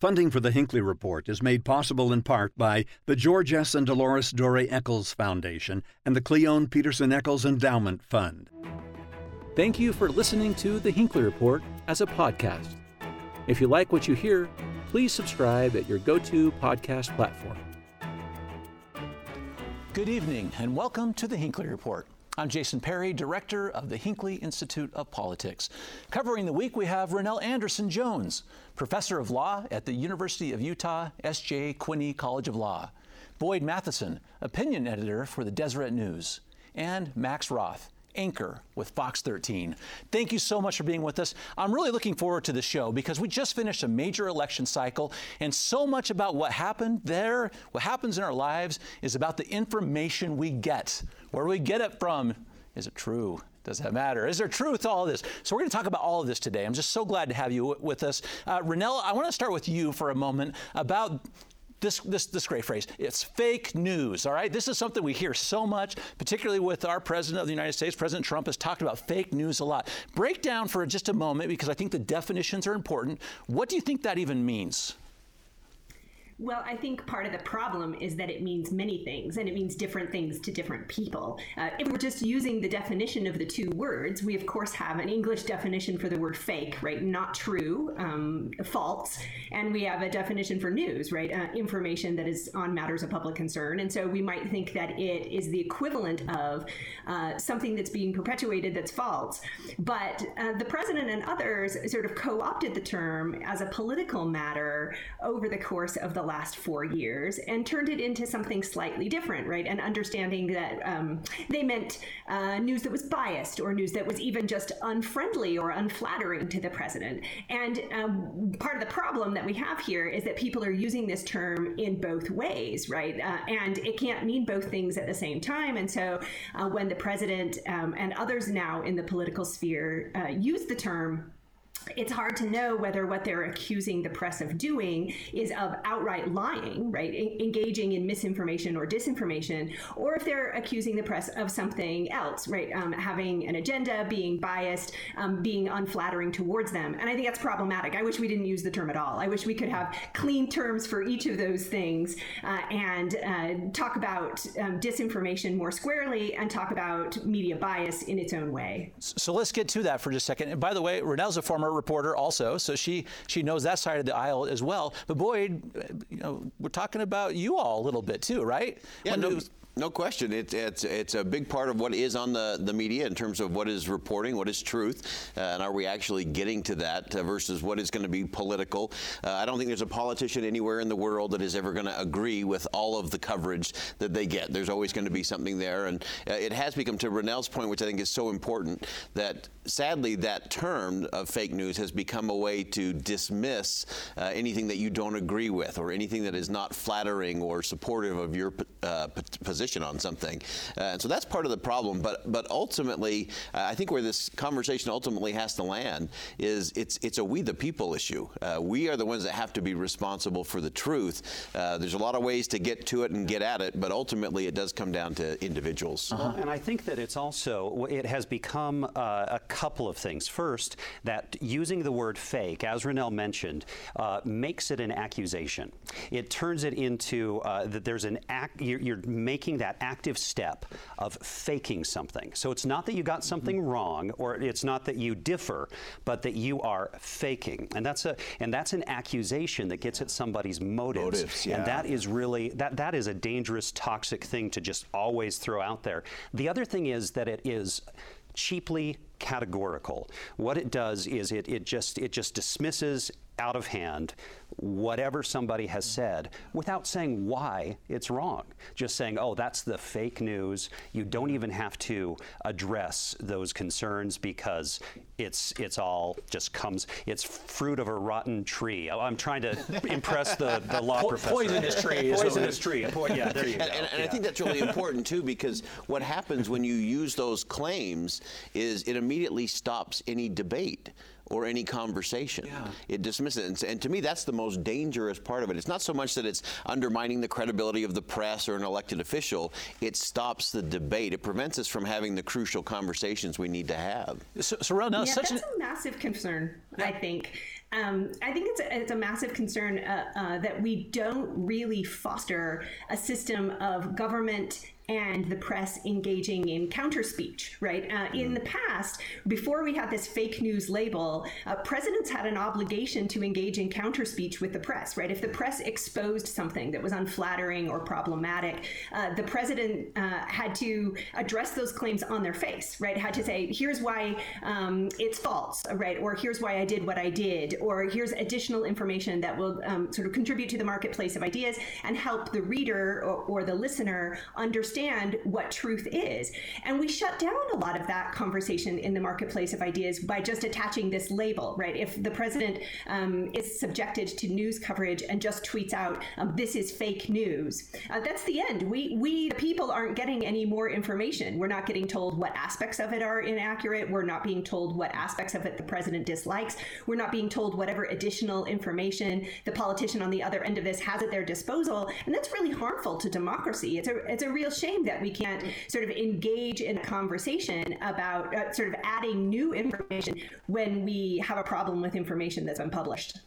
Funding for the Hinckley Report is made possible in part by the George S. and Dolores Doré Eccles Foundation and the Cleone Peterson Eccles Endowment Fund. Thank you for listening to the Hinckley Report as a podcast. If you like what you hear, please subscribe at your go to podcast platform. Good evening and welcome to the Hinckley Report. I'm Jason Perry, director of the Hinckley Institute of Politics. Covering the week, we have RonNell Anderson Jones, professor of law at the University of Utah S.J. Quinney College of Law, Boyd Matheson, opinion editor for the Deseret News, and Max Roth, anchor with Fox 13. Thank you so much for being with us. I'm really looking forward to the show because we just finished a major election cycle, and so much about what happened there, what happens in our lives, is about the information we get. Where do we get it from? Is it true? Does that matter? Is there truth to all this? So we're going to talk about all of this today. I'm just so glad to have you with us. Uh, I want to start with you for a moment about this, this, this great phrase. It's fake news, all right? This is something we hear so much, particularly with our President of the United States. President Trump has talked about fake news a lot. Break down for just a moment, because I think the definitions are important. What do you think that even means? Well, I think part of the problem is that it means many things and it means different things to different people. Uh, if we're just using the definition of the two words, we of course have an English definition for the word fake, right? Not true, um, false. And we have a definition for news, right? Uh, information that is on matters of public concern. And so we might think that it is the equivalent of uh, something that's being perpetuated that's false. But uh, the president and others sort of co opted the term as a political matter over the course of the last four years and turned it into something slightly different, right? And understanding that um, they meant uh, news that was biased or news that was even just unfriendly or unflattering to the president. And um, part of the problem that we have here is that people are using this term in both ways, right? Uh, and it can't mean both things at the same time. And so uh, when the president um, and others now in the political sphere uh, use the term, it's hard to know whether what they're accusing the press of doing is of outright lying, right? engaging in misinformation or disinformation, or if they're accusing the press of something else, right? Um, having an agenda, being biased, um, being unflattering towards them. And I think that's problematic. I wish we didn't use the term at all. I wish we could have clean terms for each of those things uh, and uh, talk about um, disinformation more squarely and talk about media bias in its own way. So let's get to that for just a second. And by the way, RonNell's a former reporter also, so she she knows that side of the aisle as well. But Boyd, you know, we're talking about you all a little bit too, right? Yeah, no, no question. It, it's it's a big part of what is on the, the media in terms of what is reporting, what is truth, uh, and are we actually getting to that uh, versus what is going to be political. Uh, I don't think there's a politician anywhere in the world that is ever going to agree with all of the coverage that they get. There's always going to be something there, and uh, it has become to RonNell's point, which I think is so important, that sadly that term of fake news has become a way to dismiss uh, anything that you don't agree with or anything that is not flattering or supportive of your uh, position position on something. Uh, and so that's part of the problem. But but ultimately, uh, I think where this conversation ultimately has to land is it's it's a we the people issue. Uh, we are the ones that have to be responsible for the truth. Uh, there's a lot of ways to get to it and get at it, but ultimately it does come down to individuals. Uh-huh. And I think that it's also it has become uh, a couple of things. First, that using the word fake, as RonNell mentioned, uh, makes it an accusation. It turns it into that there's an act. You're, you're making that active step of faking something. So it's not that you got something mm-hmm. wrong or it's not that you differ, but that you are faking. And that's a and that's an accusation that gets at somebody's motives. motives yeah. And that is really that that is a dangerous toxic thing to just always throw out there. The other thing is that it is cheaply categorical. What it does is it, it just it just dismisses out of hand whatever somebody has said without saying why it's wrong. Just saying, oh, that's the fake news. You don't even have to address those concerns because it's it's all just comes. It's fruit of a rotten tree. Oh, I'm trying to impress the, the law po- professor. Poisonous tree. Poisonous tree. Yeah, there you go. And, and, and yeah. I think that's really important too because what happens when you use those claims is it immediately stops any debate or any conversation. Yeah. It dismisses it. And, and, to me, that's the most dangerous part of it. It's not so much that it's undermining the credibility of the press or an elected official, it stops the debate. It prevents us from having the crucial conversations we need to have. So, so now, yeah, such that's an... a massive concern, yeah. I think um, I think it's a, it's a massive concern uh, uh, that we don't really foster a system of government and the press engaging in counter speech, right? Uh, in the past, before we had this fake news label, uh, presidents had an obligation to engage in counter speech with the press, right? If the press exposed something that was unflattering or problematic, uh, the president uh, had to address those claims on their face, right? Had to say, here's why um, it's false, right? Or here's why I did what I did, or here's additional information that will um, sort of contribute to the marketplace of ideas and help the reader or, or the listener understand understand what truth is. And we shut down a lot of that conversation in the marketplace of ideas by just attaching this label, right? If the president um, is subjected to news coverage and just tweets out, um, this is fake news, uh, that's the end. We, we, the people, aren't getting any more information. We're not getting told what aspects of it are inaccurate. We're not being told what aspects of it the president dislikes. We're not being told whatever additional information the politician on the other end of this has at their disposal. And that's really harmful to democracy. It's a, it's a real shame shame that we can't sort of engage in a conversation about uh, sort of adding new information when we have a problem with information that's been published.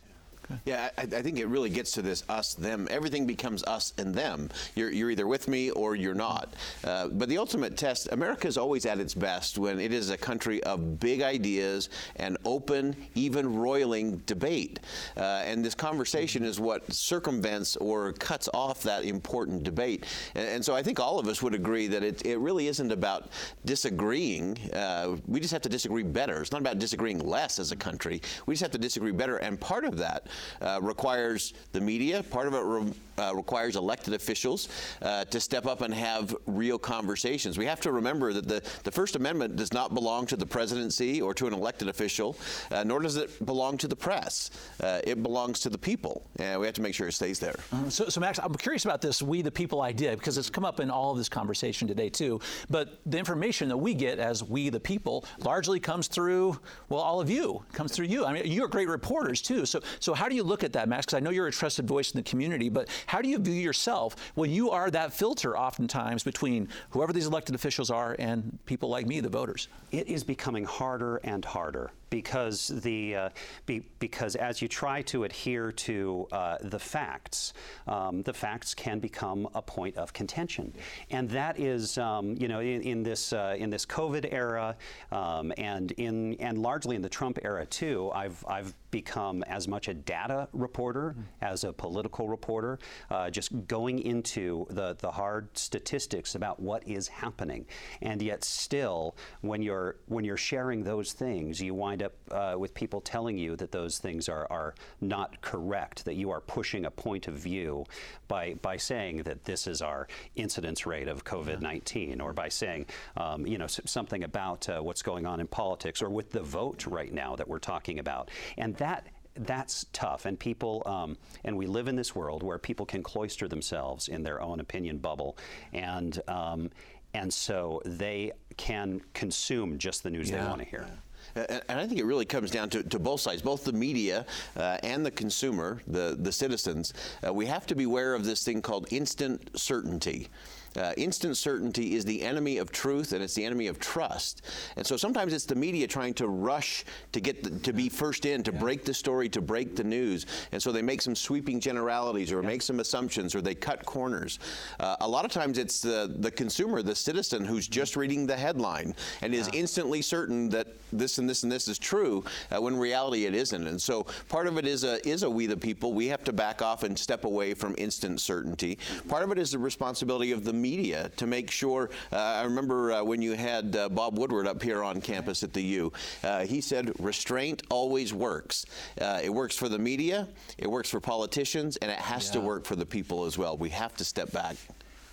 Yeah, I, I, think it really gets to this us, them. Everything becomes us and them. You're, you're either with me or you're not. Uh, but the ultimate test, America is always at its best when it is a country of big ideas and open, even roiling debate. Uh, and this conversation is what circumvents or cuts off that important debate. And, and so I think all of us would agree that it, it really isn't about disagreeing. Uh, we just have to disagree better. It's not about disagreeing less as a country. We just have to disagree better. And part of that uh, requires the media, part of it re- uh, requires elected officials uh, to step up and have real conversations. We have to remember that the, the First Amendment does not belong to the presidency or to an elected official, uh, nor does it belong to the press. Uh, it belongs to the people, and we have to make sure it stays there. Uh-huh. So, so, Max, I'm curious about this we the people idea because it's come up in all of this conversation today, too. But the information that we get as we the people largely comes through, well, all of you, comes through you. I mean, you're great reporters, too. So, so how do you look at that, Max? Because I know you're a trusted voice in the community, but how do you view yourself when you are that filter oftentimes between whoever these elected officials are and people like me, the voters? It is becoming harder and harder because the uh, be, because as you try to adhere to uh, the facts, um, the facts can become a point of contention, and that is um, you know in, in this uh, in this COVID era um, and in and largely in the Trump era too. I've I've become as much a data reporter mm-hmm. as a political reporter, uh, just going into the the hard statistics about what is happening, and yet still when you're when you're sharing those things, you wind up uh, with people telling you that those things are, are not correct, that you are pushing a point of view by, by saying that this is our incidence rate of COVID 19, or by saying, um, you know, something about uh, what's going on in politics or with the vote right now that we're talking about. And that that's tough. And people, um, and we live in this world where people can cloister themselves in their own opinion bubble, and um, and so they can consume just the news yeah. they want to hear. Yeah. And I think it really comes down to, to both sides, both the media uh, and the consumer, the, the citizens. Uh, we have to beware of this thing called instant certainty. Uh, instant certainty is the enemy of truth and it's the enemy of trust. And so sometimes it's the media trying to rush to get the, to be first in, to yeah. break the story, to break the news. And so they make some sweeping generalities or yeah. make some assumptions or they cut corners. Uh, a lot of times it's the, the consumer, the citizen who's just reading the headline and yeah. is instantly certain that this and this and this is true uh, when reality it isn't. And so part of it is a, is a we the people. We have to back off and step away from instant certainty. Part of it is the responsibility of the media to make sure. Uh, I remember uh, when you had uh, Bob Woodward up here on campus at the U, uh, he said restraint always works. Uh, it works for the media, it works for politicians, and it has yeah. to work for the people as well. We have to step back.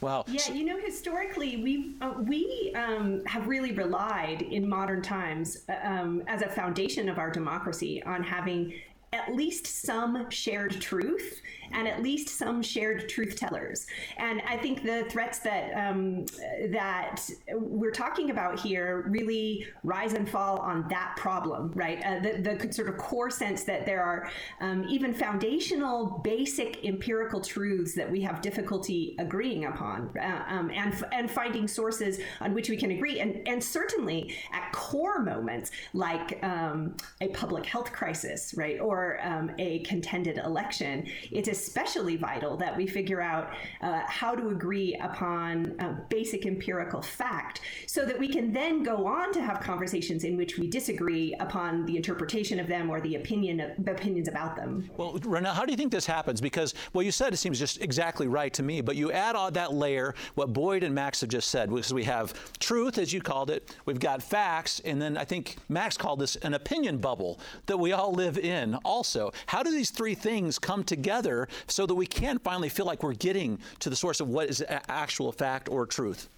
Wow. Yeah, you know, historically, we uh, we um, have really relied in modern times um, as a foundation of our democracy on having at least some shared truth and at least some shared truth tellers. And I think the threats that um, that we're talking about here really rise and fall on that problem, right? Uh, the, the sort of core sense that there are um, even foundational, basic empirical truths that we have difficulty agreeing upon, uh, um, and and finding sources on which we can agree, and and certainly at core moments like um, a public health crisis, right, or for um, a contended election, it's especially vital that we figure out uh, how to agree upon basic empirical fact so that we can then go on to have conversations in which we disagree upon the interpretation of them or the opinion of, opinions about them. Well, RonNell, how do you think this happens? Because what you said it seems just exactly right to me, but you add on that layer, what Boyd and Max have just said, because we have truth, as you called it, we've got facts, and then I think Max called this an opinion bubble that we all live in also. How do these three things come together so that we can finally feel like we're getting to the source of what is actual fact or truth?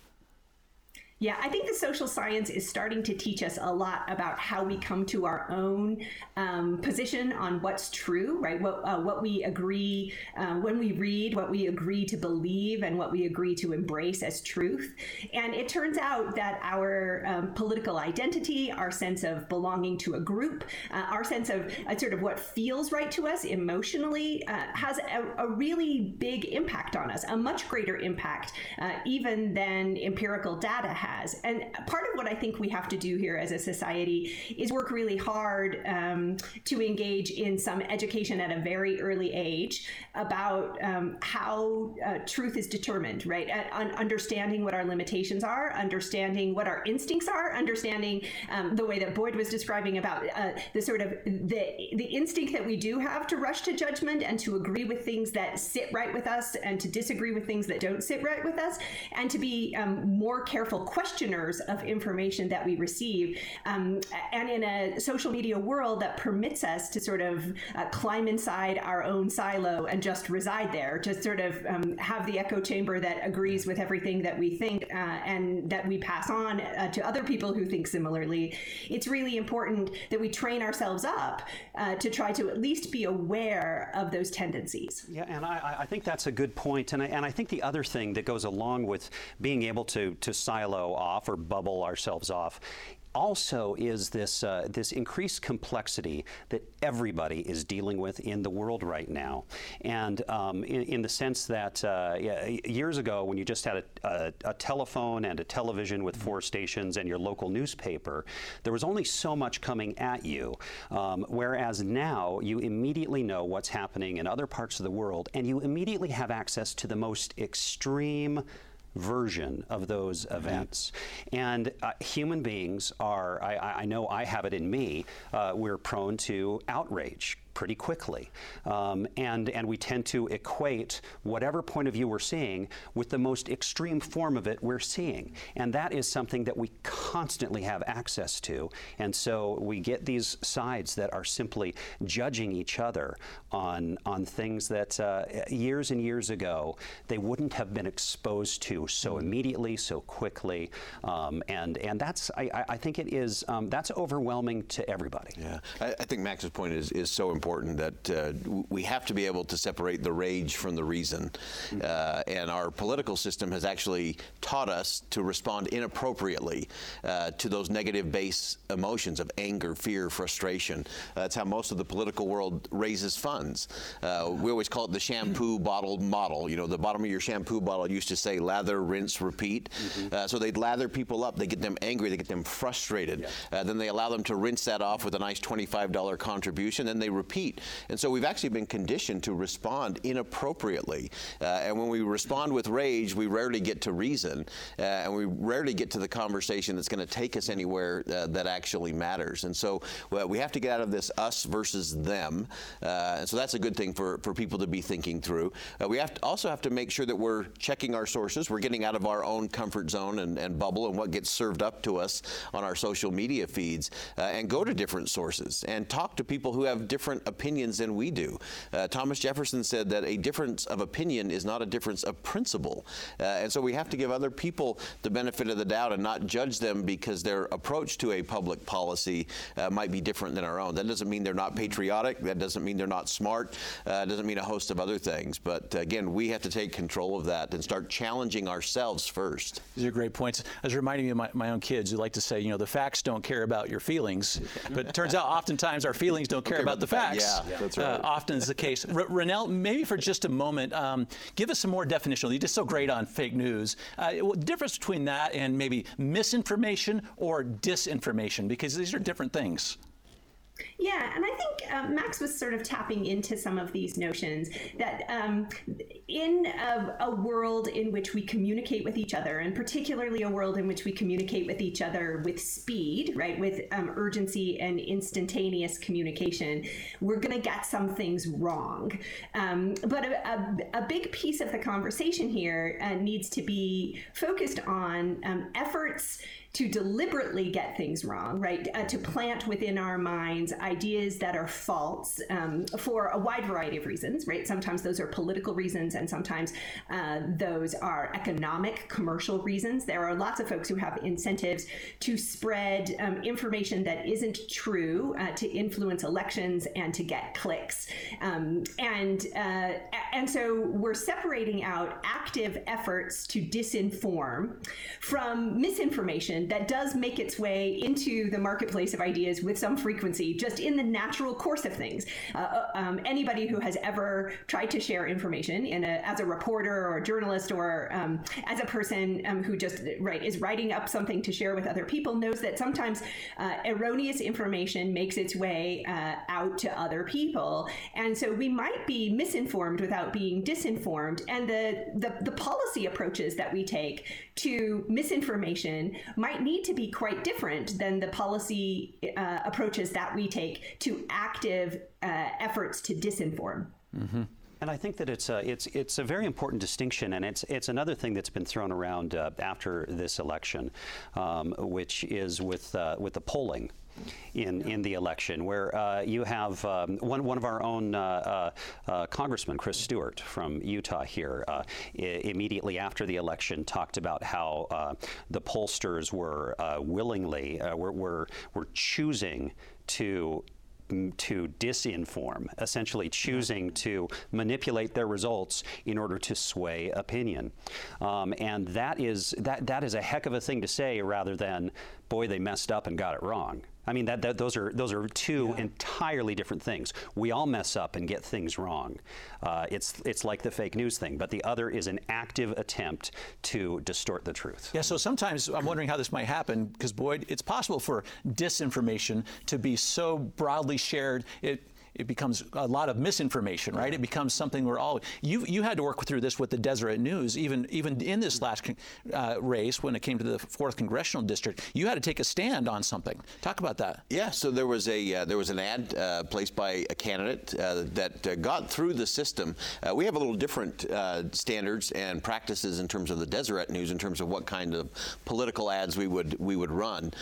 Yeah, I think the social science is starting to teach us a lot about how we come to our own um, position on what's true, right? What uh, what we agree uh, when we read, what we agree to believe, and what we agree to embrace as truth. And it turns out that our um, political identity, our sense of belonging to a group, uh, our sense of uh, sort of what feels right to us emotionally, uh, has a, a, really big impact on us, a much greater impact uh, even than empirical data has has. And part of what I think we have to do here as a society is work really hard um, to engage in some education at a very early age about um, how uh, truth is determined, right? At, understanding what our limitations are, understanding what our instincts are, understanding um, the way that Boyd was describing about uh, the sort of the the instinct that we do have to rush to judgment and to agree with things that sit right with us and to disagree with things that don't sit right with us, and to be um, more careful questioners of information that we receive. Um, and in a social media world that permits us to sort of uh, climb inside our own silo and just reside there, to sort of um, have the echo chamber that agrees with everything that we think uh, and that we pass on uh, to other people who think similarly, it's really important that we train ourselves up uh, to try to at least be aware of those tendencies. Yeah, and I, I think that's a good point. And I, and I think the other thing that goes along with being able to, to silo off or bubble ourselves off also is this uh, this increased complexity that everybody is dealing with in the world right now, and um, in, in, the sense that uh, yeah, years ago when you just had a, a, a, telephone and a television with four stations and your local newspaper, there was only so much coming at you, um, whereas now you immediately know what's happening in other parts of the world, and you immediately have access to the most extreme version of those events. And uh, human beings are, I, I, know I have it in me, uh, we're prone to outrage pretty quickly. Um, and, and we tend to equate whatever point of view we're seeing with the most extreme form of it we're seeing. And that is something that we constantly have access to. And so we get these sides that are simply judging each other on, on things that uh, years and years ago they wouldn't have been exposed to so mm-hmm. immediately, so quickly. Um, and, and that's, I, I think it is, um, that's overwhelming to everybody. Yeah, I, I think Max's point is, is so important important that uh, we have to be able to separate the rage from the reason. Uh, and our political system has actually taught us to respond inappropriately uh, to those negative base emotions of anger, fear, frustration. That's how most of the political world raises funds. Uh, we always call it the shampoo bottle model. You know, the bottom of your shampoo bottle used to say lather, rinse, repeat. Mm-hmm. Uh, so they'd lather people up, they get them angry, they get them frustrated. Yeah. Uh, then they allow them to rinse that off with a nice $25 contribution, then they repeat And so we've actually been conditioned to respond inappropriately. Uh, and when we respond with rage, we rarely get to reason, uh, and we rarely get to the conversation that's going to take us anywhere uh, that actually matters. And so well, we have to get out of this us versus them. Uh, and so that's a good thing for, for people to be thinking through. Uh, we have to also have to make sure that we're checking our sources. We're getting out of our own comfort zone and, and bubble and what gets served up to us on our social media feeds uh, and go to different sources and talk to people who have different opinions than we do. Uh, Thomas Jefferson said that a difference of opinion is not a difference of principle. Uh, and so we have to give other people the benefit of the doubt and not judge them because their approach to a public policy uh, might be different than our own. That doesn't mean they're not patriotic. That doesn't mean they're not smart. Uh, it doesn't mean a host of other things. But again, we have to take control of that and start challenging ourselves first. These are great points. I was reminding me of my, my own kids who like to say, you know, the facts don't care about your feelings. But it turns out oftentimes our feelings don't care, about, about the facts facts. Yeah, that's right. Uh, often is the case. R- RonNell, maybe for just a moment, um, give us some more definition. You just so great on fake news. Uh, difference between that and maybe misinformation or disinformation, because these are different things. Yeah, and I think um, Max was sort of tapping into some of these notions that um, in a, a, world in which we communicate with each other, and particularly a world in which we communicate with each other with speed, right, with um, urgency and instantaneous communication, we're going to get some things wrong. Um, but a, a, a, big piece of the conversation here uh, needs to be focused on um, efforts to deliberately get things wrong, right? Uh, to plant within our minds ideas that are false um, for a wide variety of reasons, right? Sometimes those are political reasons, and sometimes uh, those are economic, commercial reasons. There are lots of folks who have incentives to spread um, information that isn't true, uh, to influence elections, and to get clicks. Um, and uh, and so we're separating out active efforts to disinform from misinformation that does make its way into the marketplace of ideas with some frequency, just in the natural course of things. Uh, uh, um, anybody who has ever tried to share information in a, as a reporter or a journalist or um, as a person um, who just right is writing up something to share with other people knows that sometimes uh, erroneous information makes its way uh, out to other people, and so we might be misinformed without being disinformed. And the the, the policy approaches that we take to misinformation might need to be quite different than the policy uh, approaches that we take to active uh, efforts to disinform. Mm-hmm. And I think that it's a, it's it's a very important distinction, and it's it's another thing that's been thrown around uh, after this election, um, which is with uh, with the polling in, in the election, where uh, you have um, one, one of our own uh, uh, uh congressman, Chris Stewart from Utah here, uh, I- immediately after the election talked about how uh, the pollsters were willingly, were, were, were choosing to to disinform, essentially choosing to manipulate their results in order to sway opinion. Um, and that is that that is a heck of a thing to say rather than boy they messed up and got it wrong. I mean, that, that, those are those are two yeah. entirely different things. We all mess up and get things wrong. Uh, it's it's like the fake news thing, but the other is an active attempt to distort the truth. Yeah. So sometimes I'm wondering how this might happen because Boyd, it's possible for disinformation to be so broadly shared it it becomes a lot of misinformation, right? It becomes something we're all you you had to work through this with the Deseret News, even even in this last uh, race when it came to the fourth congressional district. You had to take a stand on something. Talk about that. Yeah. So there was a uh, there was an ad uh, placed by a candidate uh, that uh, got through the system. Uh, we have a little different standards and practices in terms of the Deseret News in terms of what kind of political ads we would we would run.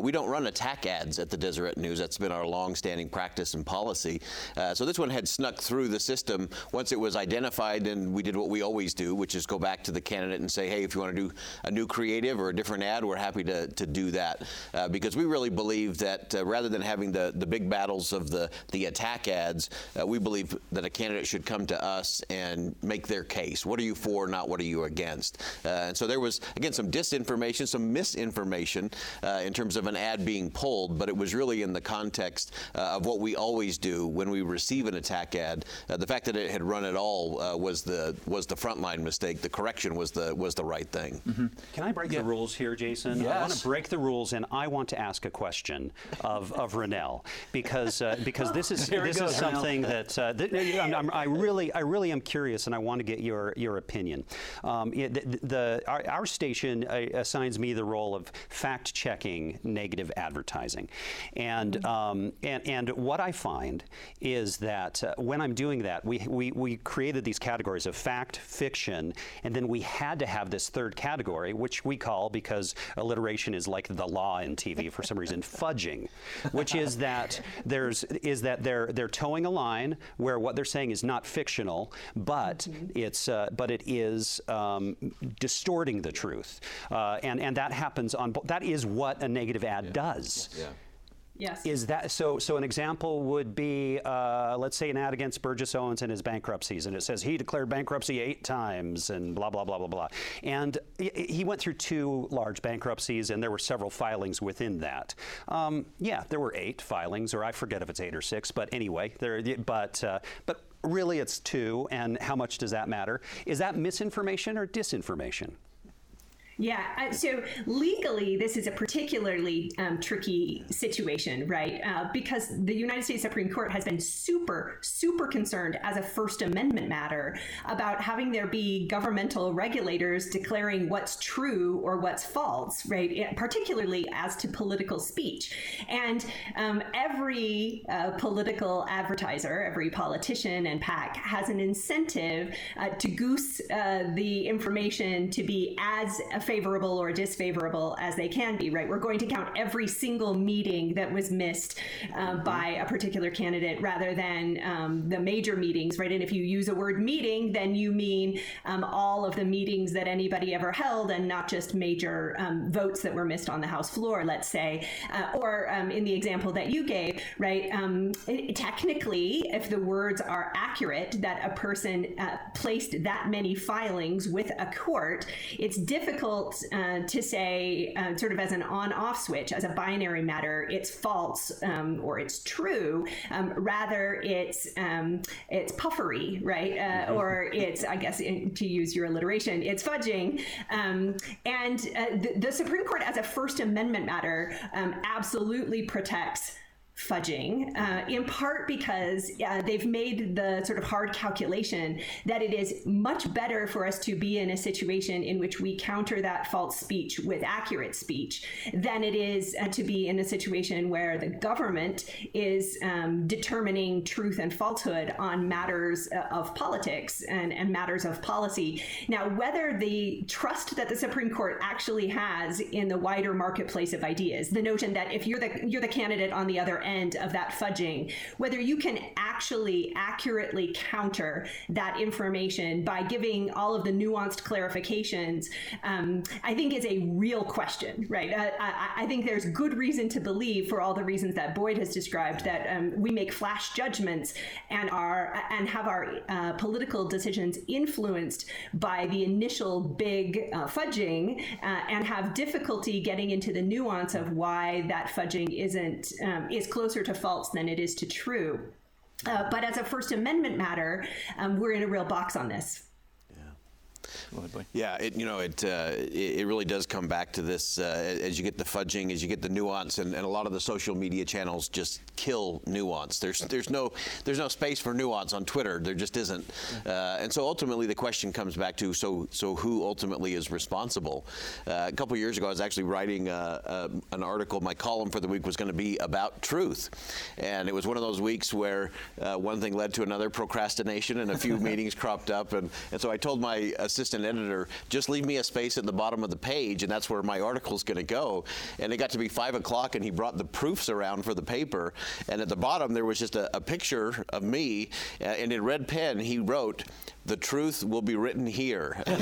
we don't run attack ads at the Deseret News. That's been our long-standing practice and policy. Uh, so this one had snuck through the system once it was identified, then we did what we always do, which is go back to the candidate and say, hey, if you want to do a new creative or a different ad, we're happy to, to do that. Uh, because we really believe that uh, rather than having the, the big battles of the, the attack ads, uh, we believe that a candidate should come to us and make their case. What are you for, not what are you against? Uh, and so there was, again, some disinformation, some misinformation uh, in terms of an ad being pulled, but it was really in the context of what we always do when we receive an attack ad. Uh, the fact that it had run at all uh, was the was the frontline mistake. The correction was the was the right thing. Mm-hmm. Can I break yeah. the rules here, Jason? Yes. I want to break the rules, and I want to ask a question of of RonNell because uh, because this is this goes, is something that, uh, that I'm, I'm, i really I really am curious, and I want to get your your opinion. Um, the, the our, our, station uh, assigns me the role of fact checking negative advertising, and um, and and what I find is that uh, when I'm doing that, we, we, we created these categories of fact, fiction, and then we had to have this third category, which we call, because alliteration is like the law in TV for some reason, fudging, which is that there's is that they're they're toeing a line where what they're saying is not fictional, but mm-hmm. it's uh, but it is um, distorting the truth, uh, and and that happens on that is what a negative ad yeah. does. Yeah. Yes. Is that so? So an example would be, uh, let's say, an ad against Burgess Owens and his bankruptcies, and it says he declared bankruptcy eight times, and blah blah blah blah blah. And he went through two large bankruptcies, and there were several filings within that. Um, yeah, there were eight filings, or I forget if it's eight or six, but anyway, there. But uh, but really, it's two, and how much does that matter? Is that misinformation or disinformation? Yeah. Uh, so legally, this is a particularly um, tricky situation, right? Uh, because the United States Supreme Court has been super, super concerned as a First Amendment matter about having there be governmental regulators declaring what's true or what's false, right? It, particularly as to political speech. And um, every uh, political advertiser, every politician and PAC has an incentive uh, to goose uh, the information to be as favorable or disfavorable as they can be, right? We're going to count every single meeting that was missed uh, by a particular candidate rather than um, the major meetings, right? And if you use a word meeting, then you mean um, all of the meetings that anybody ever held and not just major um, votes that were missed on the House floor, let's say. Uh, or um, in the example that you gave, right? Um, it, technically, if the words are accurate, that a person uh, placed that many filings with a court, it's difficult difficult uh, to say, uh, sort of as an on off switch, as a binary matter, it's false um, or it's true. Um, rather, it's um, it's puffery, right? Uh, mm-hmm. or it's, I guess, in, to use your alliteration, it's fudging. Um, and uh, the, the, Supreme Court, as a First Amendment matter, um, absolutely protects fudging, uh, in part because uh, they've made the sort of hard calculation that it is much better for us to be in a situation in which we counter that false speech with accurate speech than it is uh, to be in a situation where the government is um, determining truth and falsehood on matters uh, of politics and, and matters of policy. Now, whether the trust that the Supreme Court actually has in the wider marketplace of ideas, the notion that if you're the you're the candidate on the other end end of that fudging, whether you can actually accurately counter that information by giving all of the nuanced clarifications, um, I think is a real question, right? Uh, I, I, think there's good reason to believe, for all the reasons that Boyd has described, that um, we make flash judgments and are and have our uh, political decisions influenced by the initial big uh, fudging uh, and have difficulty getting into the nuance of why that fudging isn't um, is closer to false than it is to true. Uh, but as a First Amendment matter, um, we're in a real box on this. Yeah, it, you know, it, uh, it, really does come back to this uh, as you get the fudging, as you get the nuance, and, and, a lot of the social media channels just kill nuance. There's there's no there's no space for nuance on Twitter. There just isn't, uh, and so ultimately the question comes back to so so who ultimately is responsible? Uh, a couple years ago, I was actually writing uh, uh, an article. My column for the week was going to be about truth, and it was one of those weeks where one thing led to another, procrastination, and a few meetings cropped up, and and so I told my assistant editor, just leave me a space at the bottom of the page, and that's where my article's going to go. And it got to be five o'clock, and he brought the proofs around for the paper. And at the bottom, there was just a, a picture of me, uh, and in red pen, he wrote, the truth will be written here. and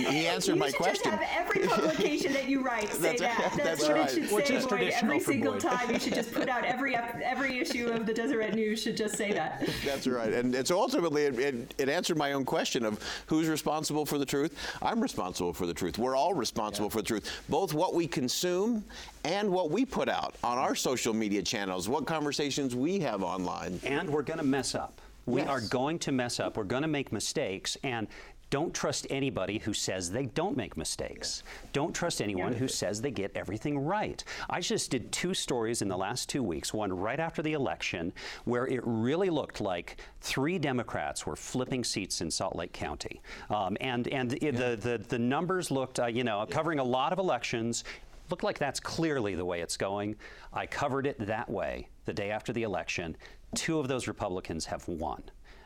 he answered you my question. Just have every publication that you write say that's, that. That's, that's what right. it should Which say, is Boyd. Every single Boyd. time you should just put out every every issue of the Deseret News should just say that. That's right. And, and so ultimately, it, it, it, answered my own question of who's responsible for the truth. I'm responsible for the truth. We're all responsible yeah. for the truth, both what we consume and what we put out on our social media channels, what conversations we have online. And we're going to mess up. We yes. are going to mess up. We're going to make mistakes. And don't trust anybody who says they don't make mistakes. Don't trust anyone who says they get everything right. I just did two stories in the last two weeks, one right after the election, where it really looked like three Democrats were flipping seats in Salt Lake County. Um, and and yeah. the, the, the numbers looked, uh, you know, covering a lot of elections, looked like that's clearly the way it's going. I covered it that way the day after the election. Two of those Republicans have won.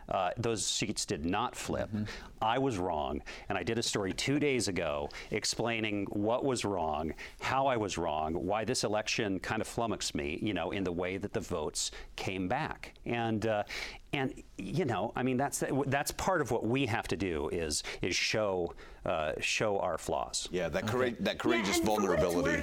Uh, those seats did not flip. Mm-hmm. I was wrong, and I did a story two days ago explaining what was wrong, how I was wrong, why this election kind of flummoxed me, you know, in the way that the votes came back. And uh, and you know, I mean, that's that's part of what we have to do is is show uh, show our flaws. Yeah, that, courage, that courageous yeah, vulnerability.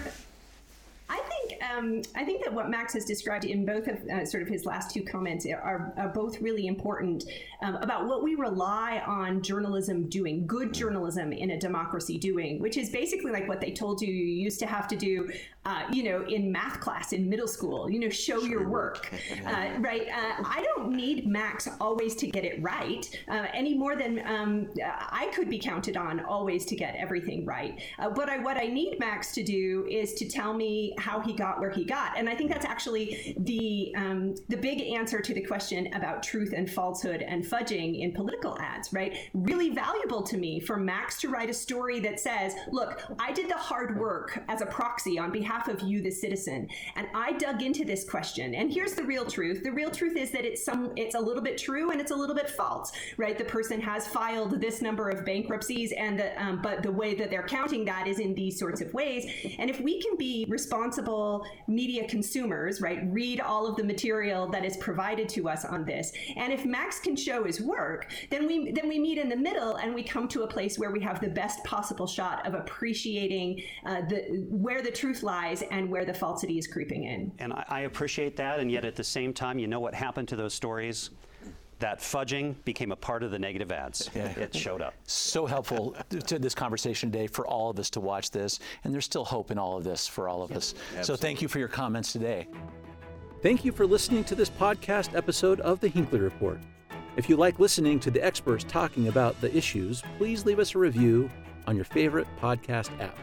I think um, I think that what Max has described in both of uh, sort of his last two comments are, are both really important um, about what we rely on journalism doing, good journalism in a democracy doing, which is basically like what they told you you used to have to do, uh, you know, in math class in middle school. You know, show your work, uh, right? Uh, I don't need Max always to get it right uh, any more than um, I could be counted on always to get everything right. Uh, but I, what I need Max to do is to tell me how he got where he got, and I think that's actually the um, the big answer to the question about truth and falsehood and fudging in political ads. Right? Really valuable to me for Max to write a story that says, "Look, I did the hard work as a proxy on behalf of you, the citizen, and I dug into this question. And here's the real truth: the real truth is that it's some it's a little bit true and it's a little bit false. Right? The person has filed this number of bankruptcies, and the, um, but the way that they're counting that is in these sorts of ways. And if we can be responsible media consumers, right, read all of the material that is provided to us on this, and if Max can show his work, then we then we meet in the middle and we come to a place where we have the best possible shot of appreciating uh, the where the truth lies and where the falsity is creeping in. And I, I appreciate that, and yet at the same time, you know what happened to those stories? That fudging became a part of the negative ads. Yeah. It showed up. So helpful to this conversation today for all of us to watch this, and there's still hope in all of this for all of us. Absolutely. So thank you for your comments today. Thank you for listening to this podcast episode of the Hinckley Report. If you like listening to the experts talking about the issues, please leave us a review on your favorite podcast app.